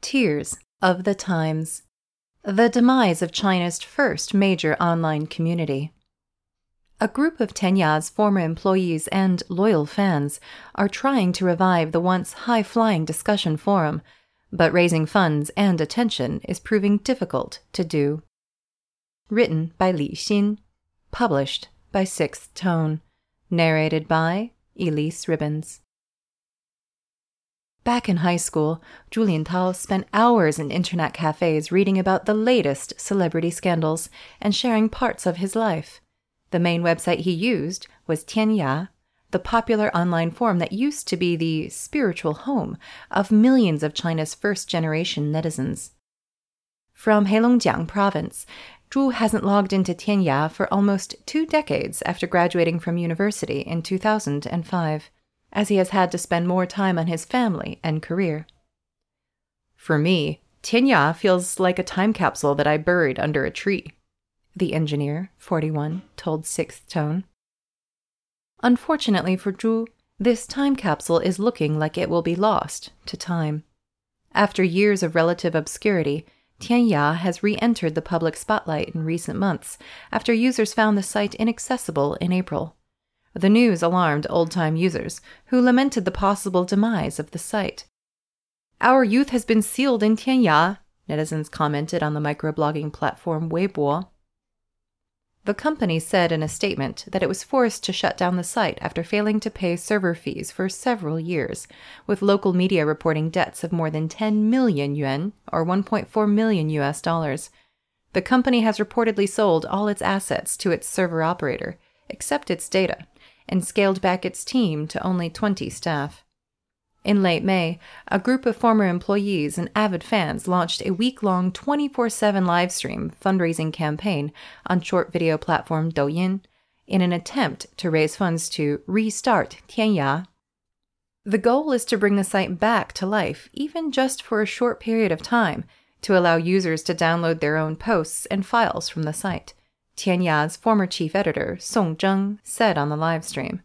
Tears of the Times The demise of China's first major online community. A group of Tianya's former employees and loyal fans are trying to revive the once high flying discussion forum, but raising funds and attention is proving difficult to do. Written by Li Xin, published by Sixth Tone, narrated by Elyse Ribbons. Back in high school, Julian Tao spent hours in internet cafes reading about the latest celebrity scandals and sharing parts of his life. The main website he used was Tianya, the popular online forum that used to be the spiritual home of millions of China's first generation netizens. From Heilongjiang province, Zhu hasn't logged into Tianya for almost two decades after graduating from university in 2005, as he has had to spend more time on his family and career. For me, Tianya feels like a time capsule that I buried under a tree the engineer, 41, told Sixth Tone. Unfortunately for Zhu, this time capsule is looking like it will be lost to time. After years of relative obscurity, Tianya has re entered the public spotlight in recent months after users found the site inaccessible in April. The news alarmed old time users, who lamented the possible demise of the site. Our youth has been sealed in Tianya, netizens commented on the microblogging platform Weibo. The company said in a statement that it was forced to shut down the site after failing to pay server fees for several years, with local media reporting debts of more than 10 million yuan, or 1.4 million US dollars. The company has reportedly sold all its assets to its server operator, except its data, and scaled back its team to only 20 staff. In late May, a group of former employees and avid fans launched a week long 24 7 live stream fundraising campaign on short video platform Douyin in an attempt to raise funds to restart Tianya. The goal is to bring the site back to life, even just for a short period of time, to allow users to download their own posts and files from the site. Tianya's former chief editor, Song Zheng, said on the live stream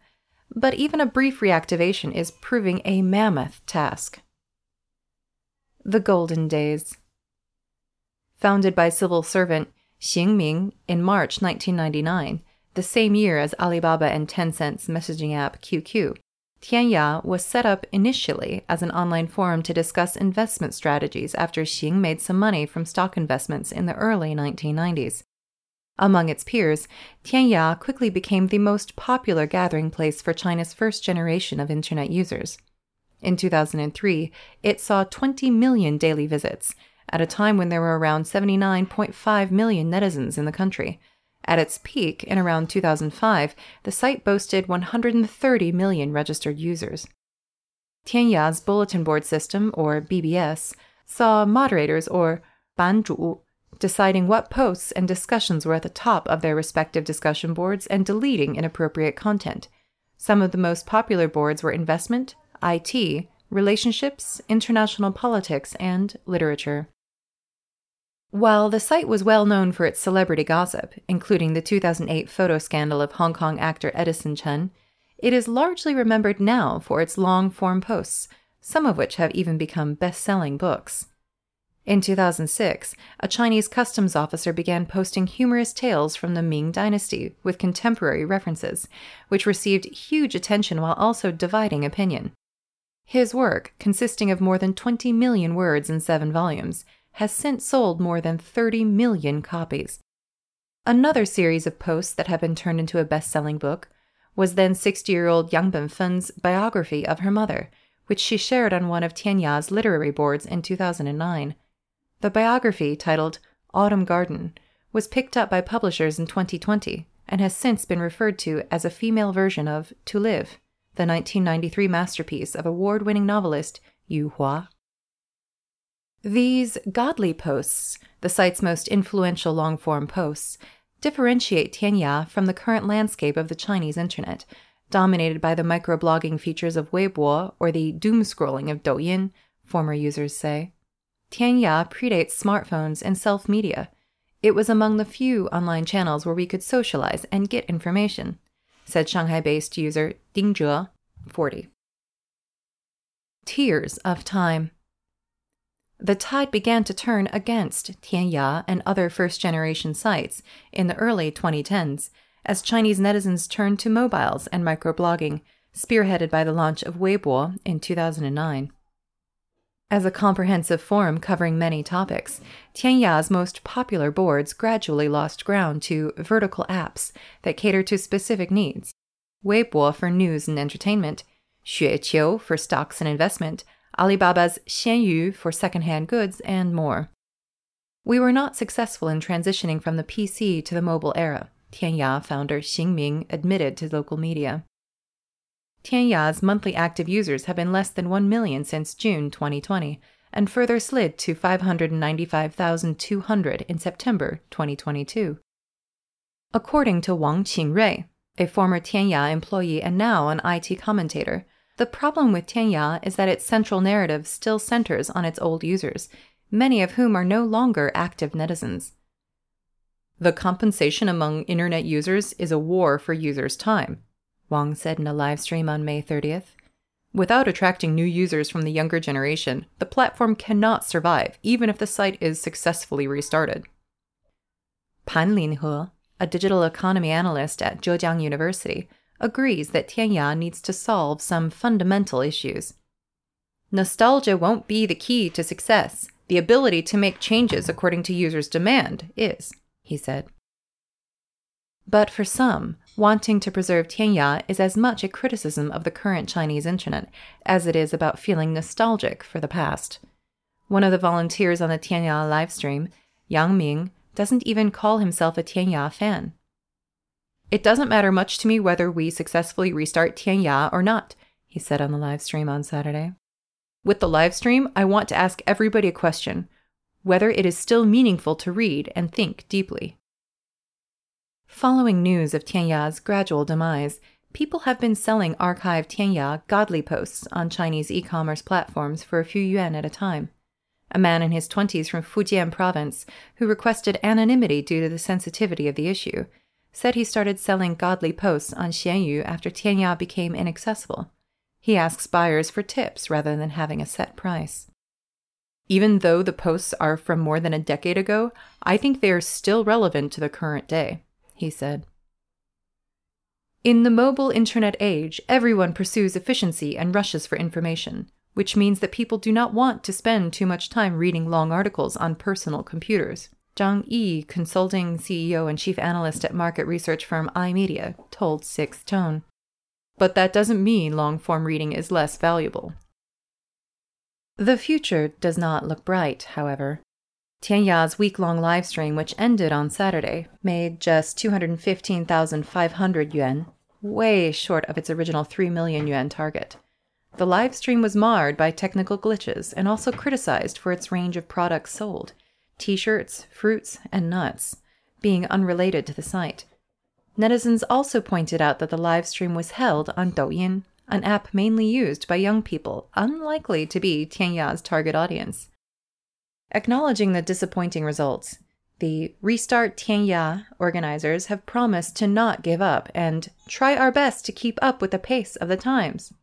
but even a brief reactivation is proving a mammoth task. The Golden Days. Founded by civil servant Xing Ming in March 1999, the same year as Alibaba and Tencent's messaging app QQ, Tianya was set up initially as an online forum to discuss investment strategies after Xing made some money from stock investments in the early 1990s. Among its peers, Tianya quickly became the most popular gathering place for China's first generation of Internet users. In 2003, it saw 20 million daily visits, at a time when there were around 79.5 million netizens in the country. At its peak, in around 2005, the site boasted 130 million registered users. Tianya's bulletin board system, or BBS, saw moderators, or banzhu, deciding what posts and discussions were at the top of their respective discussion boards and deleting inappropriate content. Some of the most popular boards were investment, IT, relationships, international politics, and literature. While the site was well known for its celebrity gossip, including the 2008 photo scandal of Hong Kong actor Edison Chen, it is largely remembered now for its long form posts, some of which have even become best selling books. In 2006, a Chinese customs officer began posting humorous tales from the Ming Dynasty with contemporary references, which received huge attention while also dividing opinion. His work, consisting of more than 20 million words in seven volumes, has since sold more than 30 million copies. Another series of posts that have been turned into a best selling book was then 60 year old Yang Benfen's biography of her mother, which she shared on one of Tianya's literary boards in 2009. The biography, titled Autumn Garden, was picked up by publishers in 2020 and has since been referred to as a female version of To Live, the 1993 masterpiece of award winning novelist Yu Hua. These godly posts, the site's most influential long form posts, differentiate Tianya from the current landscape of the Chinese internet, dominated by the microblogging features of Weibo or the doom scrolling of Douyin, former users say. Tianya predates smartphones and self media. It was among the few online channels where we could socialize and get information, said Shanghai based user Ding Zhe, 40. Tears of Time the tide began to turn against Tianya and other first generation sites in the early 2010s as Chinese netizens turned to mobiles and microblogging, spearheaded by the launch of Weibo in 2009. As a comprehensive forum covering many topics, Tianya's most popular boards gradually lost ground to vertical apps that cater to specific needs. Weibo for news and entertainment, Xueqiu for stocks and investment, Alibaba's Xianyu for secondhand goods, and more. We were not successful in transitioning from the PC to the mobile era, Tianya founder Xing Ming admitted to local media. Tianya's monthly active users have been less than 1 million since June 2020 and further slid to 595,200 in September 2022. According to Wang Qingrui, a former Tianya employee and now an IT commentator, the problem with Tianya is that its central narrative still centers on its old users, many of whom are no longer active netizens. The compensation among internet users is a war for users' time, Wang said in a live stream on May 30th. Without attracting new users from the younger generation, the platform cannot survive, even if the site is successfully restarted. Pan Linhe, a digital economy analyst at Zhejiang University, agrees that Tianya needs to solve some fundamental issues. Nostalgia won't be the key to success. The ability to make changes according to users' demand is, he said. But for some, wanting to preserve Tianya is as much a criticism of the current Chinese internet as it is about feeling nostalgic for the past. One of the volunteers on the Tianya livestream, Yang Ming, doesn't even call himself a Tianya fan. It doesn't matter much to me whether we successfully restart Tianya or not, he said on the live stream on Saturday. With the live stream, I want to ask everybody a question whether it is still meaningful to read and think deeply. Following news of Tianya's gradual demise, people have been selling archived Tianya godly posts on Chinese e commerce platforms for a few yuan at a time. A man in his 20s from Fujian province, who requested anonymity due to the sensitivity of the issue, said he started selling godly posts on Xianyu after Tianya became inaccessible. He asks buyers for tips rather than having a set price. Even though the posts are from more than a decade ago, I think they are still relevant to the current day, he said. In the mobile internet age, everyone pursues efficiency and rushes for information, which means that people do not want to spend too much time reading long articles on personal computers. Zhang Yi, consulting CEO and chief analyst at market research firm iMedia, told Sixth Tone. But that doesn't mean long form reading is less valuable. The future does not look bright, however. Tianya's week long live stream, which ended on Saturday, made just 215,500 yuan, way short of its original 3 million yuan target. The live stream was marred by technical glitches and also criticized for its range of products sold t shirts, fruits, and nuts, being unrelated to the site. Netizens also pointed out that the live stream was held on Douyin, an app mainly used by young people, unlikely to be Tianya's target audience. Acknowledging the disappointing results, the Restart Tianya organizers have promised to not give up and try our best to keep up with the pace of the times.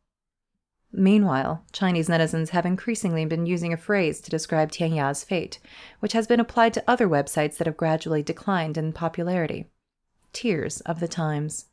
Meanwhile, Chinese netizens have increasingly been using a phrase to describe Tianya's fate, which has been applied to other websites that have gradually declined in popularity Tears of the Times.